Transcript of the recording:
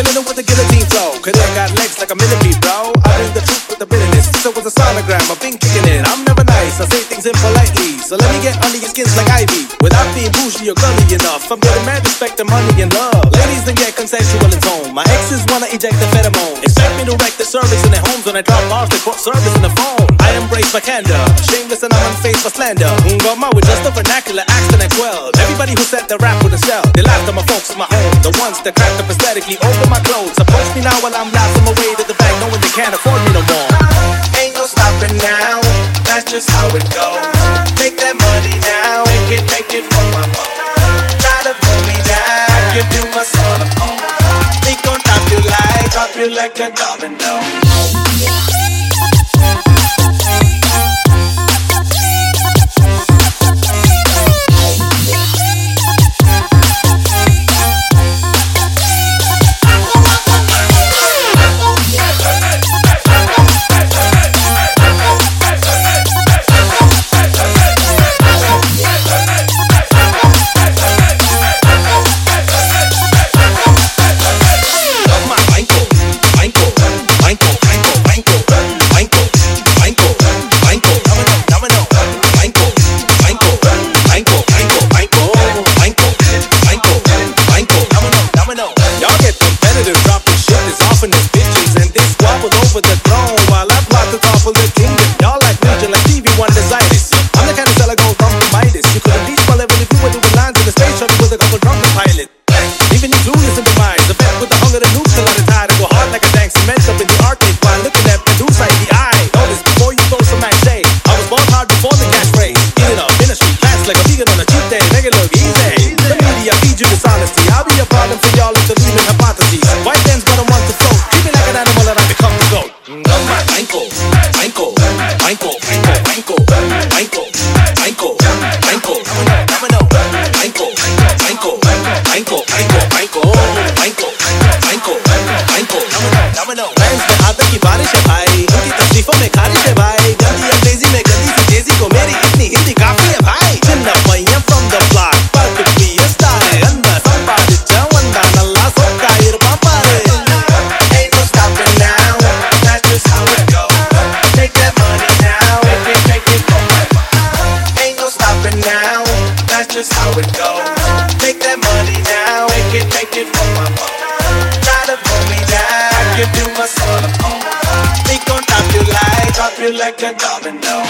Killing them with the guillotine flow. I got legs like a millipede, bro. I bring the truth with the bitterness. So was a sonogram, I've been kicking it. I'm never nice, I say things impolitely. So let me get under your skins like ivy. Being bougie or gully enough. I'm getting mad respect the money and love. Ladies then get consensual and tone. My exes wanna eject the pheromone. Expect me to wreck the service in their homes when I drop bars, they quote service in the phone. I embrace my candor. Shameless and I'm unfazed for slander. Ngoma with just a vernacular accent and quell. Everybody who said the rap would sell. They laughed at my folks my home. The ones that cracked up aesthetically over my clothes. Approach me now while I'm laughing my way to the bank, knowing they can't afford me no more. Like a domino. Just how it goes. Take that money now. Make it, make it for my phone. Try to pull me down. I give you my soul. We gon' drop you like, drop you like a domino.